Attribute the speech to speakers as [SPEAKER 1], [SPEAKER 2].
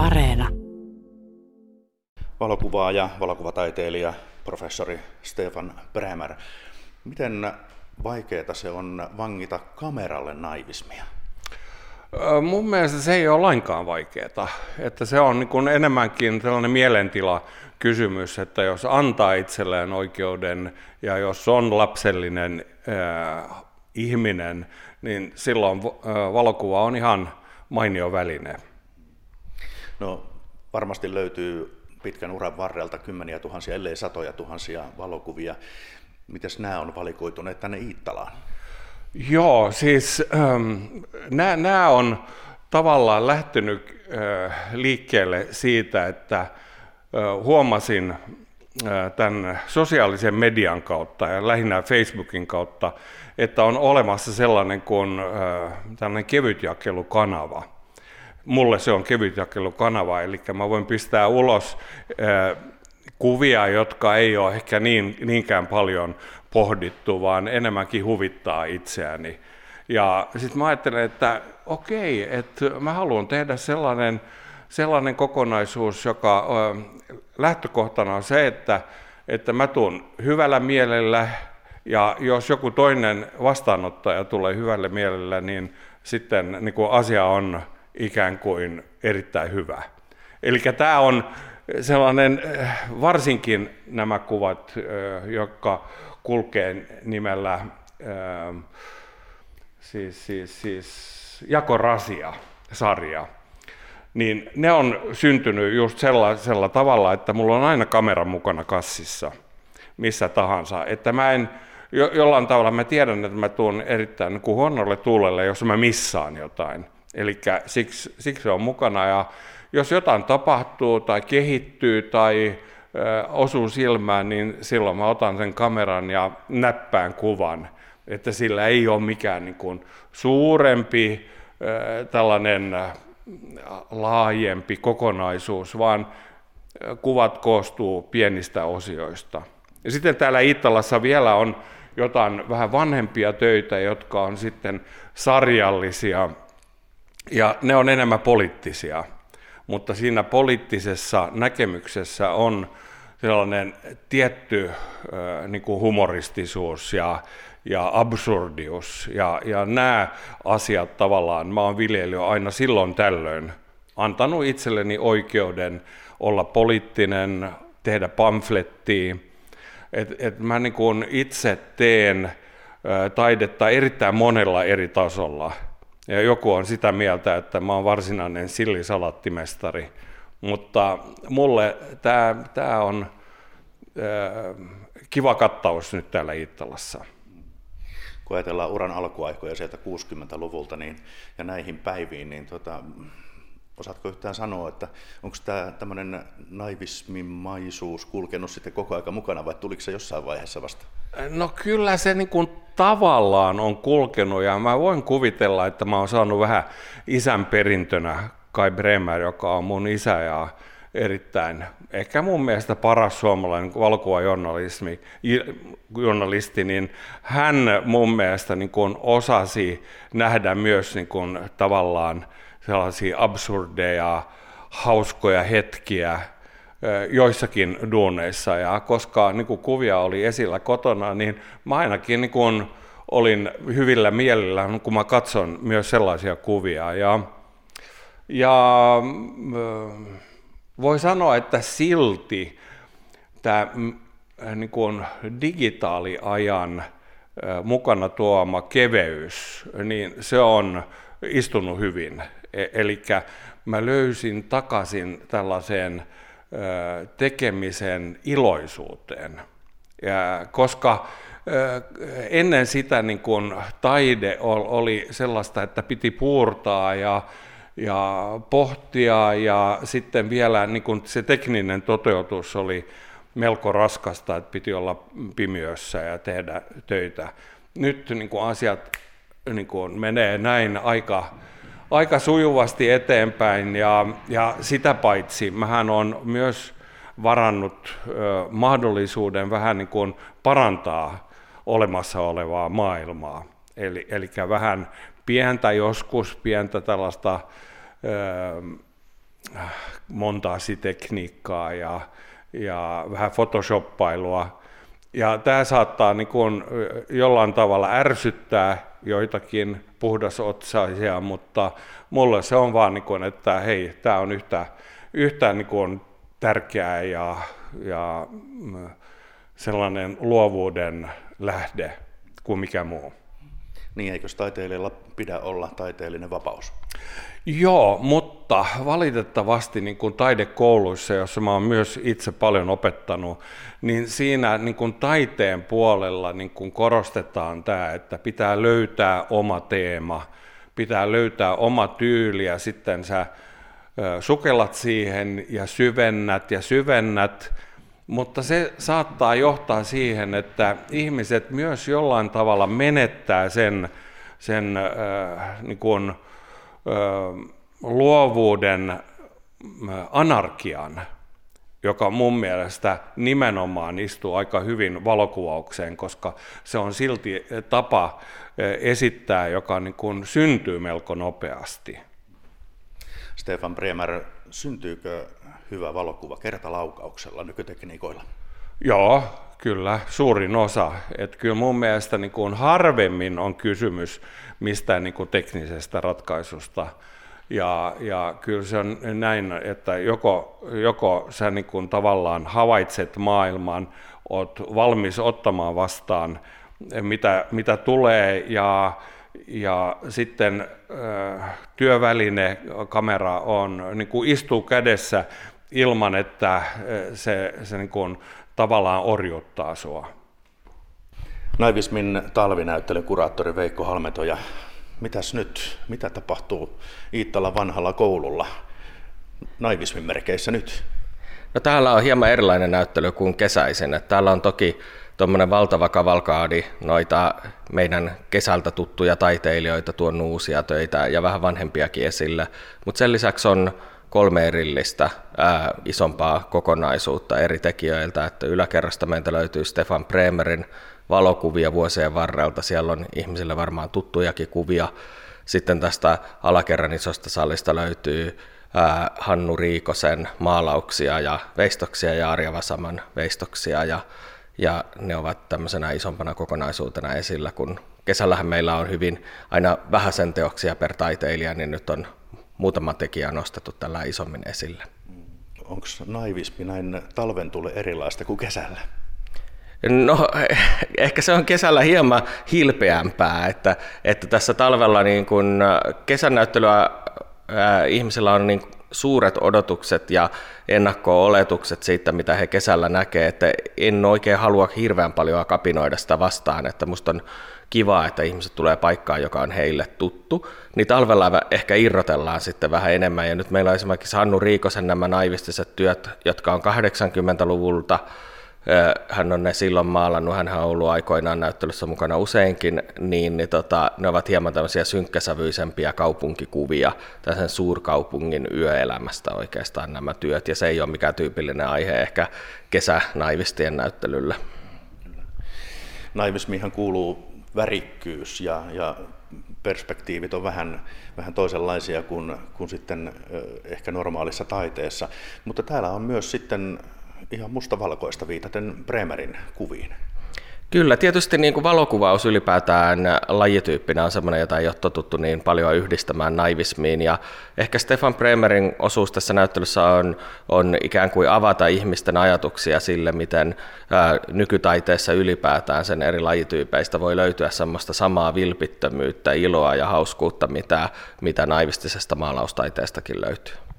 [SPEAKER 1] Areena.
[SPEAKER 2] Valokuvaaja, valokuvataiteilija, professori Stefan Bremer. Miten vaikeaa se on vangita kameralle naivismia?
[SPEAKER 3] Mun mielestä se ei ole lainkaan vaikeaa. Että se on niin enemmänkin sellainen mielentila kysymys, että jos antaa itselleen oikeuden ja jos on lapsellinen äh, ihminen, niin silloin äh, valokuva on ihan mainio väline.
[SPEAKER 2] No varmasti löytyy pitkän uran varrelta kymmeniä tuhansia, ellei satoja tuhansia valokuvia. Miten nämä on valikoituneet tänne Iittalaan?
[SPEAKER 3] Joo, siis ähm, nämä on tavallaan lähtenyt äh, liikkeelle siitä, että äh, huomasin äh, tämän sosiaalisen median kautta ja lähinnä Facebookin kautta, että on olemassa sellainen kuin äh, tällainen kevytjakelukanava. Mulle se on kevytjakelukanava, eli mä voin pistää ulos äh, kuvia, jotka ei ole ehkä niin, niinkään paljon pohdittu, vaan enemmänkin huvittaa itseäni. Ja sitten mä ajattelen, että okei, että mä haluan tehdä sellainen, sellainen kokonaisuus, joka lähtökohtana on se, että, että mä tuun hyvällä mielellä, ja jos joku toinen vastaanottaja tulee hyvällä mielellä, niin sitten niin asia on ikään kuin erittäin hyvä. Eli tämä on sellainen, varsinkin nämä kuvat, jotka kulkee nimellä siis, siis, siis Jakorasia-sarja, niin ne on syntynyt just sellaisella tavalla, että mulla on aina kamera mukana kassissa, missä tahansa, että mä en, jo, jollain tavalla mä tiedän, että mä tuun erittäin niin huonolle tuulelle, jos mä missaan jotain. Eli siksi, siksi se on mukana ja jos jotain tapahtuu tai kehittyy tai osuu silmään, niin silloin mä otan sen kameran ja näppään kuvan, että sillä ei ole mikään niin kuin suurempi tällainen laajempi kokonaisuus, vaan kuvat koostuu pienistä osioista. Ja sitten täällä Italassa vielä on jotain vähän vanhempia töitä, jotka on sitten sarjallisia, ja ne on enemmän poliittisia mutta siinä poliittisessa näkemyksessä on sellainen tietty niin kuin humoristisuus ja, ja absurdius. Ja, ja nämä asiat tavallaan, mä oon viljellyt aina silloin tällöin, antanut itselleni oikeuden olla poliittinen, tehdä pamflettia. Et, et mä niin kuin itse teen taidetta erittäin monella eri tasolla – ja joku on sitä mieltä, että mä oon varsinainen sillisalattimestari, mutta mulle tämä, tämä on äh, kiva kattaus nyt täällä Ittalassa.
[SPEAKER 2] Kun ajatellaan uran alkuaikoja sieltä 60-luvulta niin, ja näihin päiviin, niin tota, Osaatko yhtään sanoa, että onko tämä tämmöinen naivismimaisuus kulkenut sitten koko aika mukana vai tuliko se jossain vaiheessa vasta?
[SPEAKER 3] No kyllä se niin kuin tavallaan on kulkenut ja mä voin kuvitella, että mä oon saanut vähän isän perintönä Kai Bremer, joka on mun isä ja erittäin, ehkä mun mielestä paras suomalainen journalisti, niin hän mun mielestä niin kuin osasi nähdä myös niin kuin tavallaan sellaisia absurdeja, hauskoja hetkiä joissakin duuneissa. Ja koska niin kuin kuvia oli esillä kotona, niin mä ainakin niin kuin olin hyvillä mielillä, kun mä katson myös sellaisia kuvia. Ja, ja voi sanoa, että silti tämä niin kuin digitaaliajan mukana tuoma keveys, niin se on istunut hyvin E, Eli mä löysin takaisin tällaiseen tekemisen iloisuuteen. Ja koska ennen sitä niin kun taide oli sellaista, että piti puurtaa ja, ja pohtia ja sitten vielä niin kun se tekninen toteutus oli melko raskasta, että piti olla pimiössä ja tehdä töitä. Nyt niin kun asiat niin kun menee näin aika aika sujuvasti eteenpäin ja, ja sitä paitsi mähän on myös varannut ö, mahdollisuuden vähän niin kuin parantaa olemassa olevaa maailmaa. Eli, eli vähän pientä joskus, pientä tällaista ö, montaasitekniikkaa ja, ja vähän photoshoppailua. Ja tämä saattaa niin kuin jollain tavalla ärsyttää joitakin puhdasotsaisia, mutta mulle se on vaan, niin kuin, että hei, tämä on yhtä, yhtä niin kuin tärkeää ja, ja mm, sellainen luovuuden lähde kuin mikä muu.
[SPEAKER 2] Niin, eikö taiteilijalla pidä olla taiteellinen vapaus?
[SPEAKER 3] Joo, mutta valitettavasti niin kuin taidekouluissa, jossa mä oon myös itse paljon opettanut, niin siinä niin kuin taiteen puolella niin kuin korostetaan tämä, että pitää löytää oma teema, pitää löytää oma tyyli ja sitten sä sukellat siihen ja syvennät ja syvennät, mutta se saattaa johtaa siihen, että ihmiset myös jollain tavalla menettää sen, sen äh, niin kuin, luovuuden anarkian, joka mun mielestä nimenomaan istuu aika hyvin valokuvaukseen, koska se on silti tapa esittää, joka niin kuin syntyy melko nopeasti.
[SPEAKER 2] Stefan Bremer, syntyykö hyvä valokuva kertalaukauksella nykytekniikoilla?
[SPEAKER 3] Joo, kyllä, suurin osa. Et kyllä mun mielestä niin kuin harvemmin on kysymys mistään niin kuin teknisestä ratkaisusta. Ja, ja kyllä se on näin, että joko, joko sä niin kuin tavallaan havaitset maailman, oot valmis ottamaan vastaan, mitä, mitä tulee, ja, ja sitten äh, työväline, kamera on, niin kuin istuu kädessä ilman, että äh, se, se niin kuin tavallaan orjuttaa sua.
[SPEAKER 2] Naivismin talvinäyttelyn kuraattori Veikko Halmetoja. Mitäs nyt? Mitä tapahtuu Iittala vanhalla koululla naivismin merkeissä nyt?
[SPEAKER 1] No täällä on hieman erilainen näyttely kuin kesäisen. Täällä on toki tuommoinen valtava kavalkaadi noita meidän kesältä tuttuja taiteilijoita tuonut uusia töitä ja vähän vanhempiakin esille. Mutta sen lisäksi on kolme erillistä ää, isompaa kokonaisuutta eri tekijöiltä. Että yläkerrasta meiltä löytyy Stefan Bremerin valokuvia vuosien varrelta. Siellä on ihmisille varmaan tuttujakin kuvia. Sitten tästä alakerran isosta salista löytyy ää, Hannu Riikosen maalauksia ja veistoksia ja Arja Vasaman veistoksia ja ja ne ovat tämmöisenä isompana kokonaisuutena esillä, kun kesällähän meillä on hyvin aina vähäisen teoksia per taiteilija, niin nyt on muutama tekijä nostettu tällä isommin esille.
[SPEAKER 2] Onko naivismi näin talven tule erilaista kuin kesällä?
[SPEAKER 1] No ehkä se on kesällä hieman hilpeämpää, että, että tässä talvella niin kun kesänäyttelyä ää, ihmisillä on niin suuret odotukset ja ennakko-oletukset siitä, mitä he kesällä näkee, että en oikein halua hirveän paljon kapinoida sitä vastaan, että musta on kiva, että ihmiset tulee paikkaan, joka on heille tuttu, niin talvella ehkä irrotellaan sitten vähän enemmän. Ja nyt meillä on esimerkiksi Hannu Riikosen nämä naivistiset työt, jotka on 80-luvulta hän on ne silloin maalannut, hän on ollut aikoinaan näyttelyssä mukana useinkin, niin, niin tota, ne ovat hieman tämmöisiä synkkäsävyisempiä kaupunkikuvia, sen suurkaupungin yöelämästä oikeastaan nämä työt, ja se ei ole mikään tyypillinen aihe ehkä kesänaivistien näyttelyllä.
[SPEAKER 2] Naivismihan kuuluu värikkyys ja, ja perspektiivit on vähän, vähän toisenlaisia kuin, kuin sitten ehkä normaalissa taiteessa, mutta täällä on myös sitten ihan mustavalkoista viitaten Bremerin kuviin.
[SPEAKER 1] Kyllä, tietysti niin kuin valokuvaus ylipäätään lajityyppinä on sellainen, jota ei ole totuttu niin paljon yhdistämään naivismiin. Ja ehkä Stefan Bremerin osuus tässä näyttelyssä on, on ikään kuin avata ihmisten ajatuksia sille, miten ää, nykytaiteessa ylipäätään sen eri lajityypeistä voi löytyä semmoista samaa vilpittömyyttä, iloa ja hauskuutta, mitä, mitä naivistisesta maalaustaiteestakin löytyy.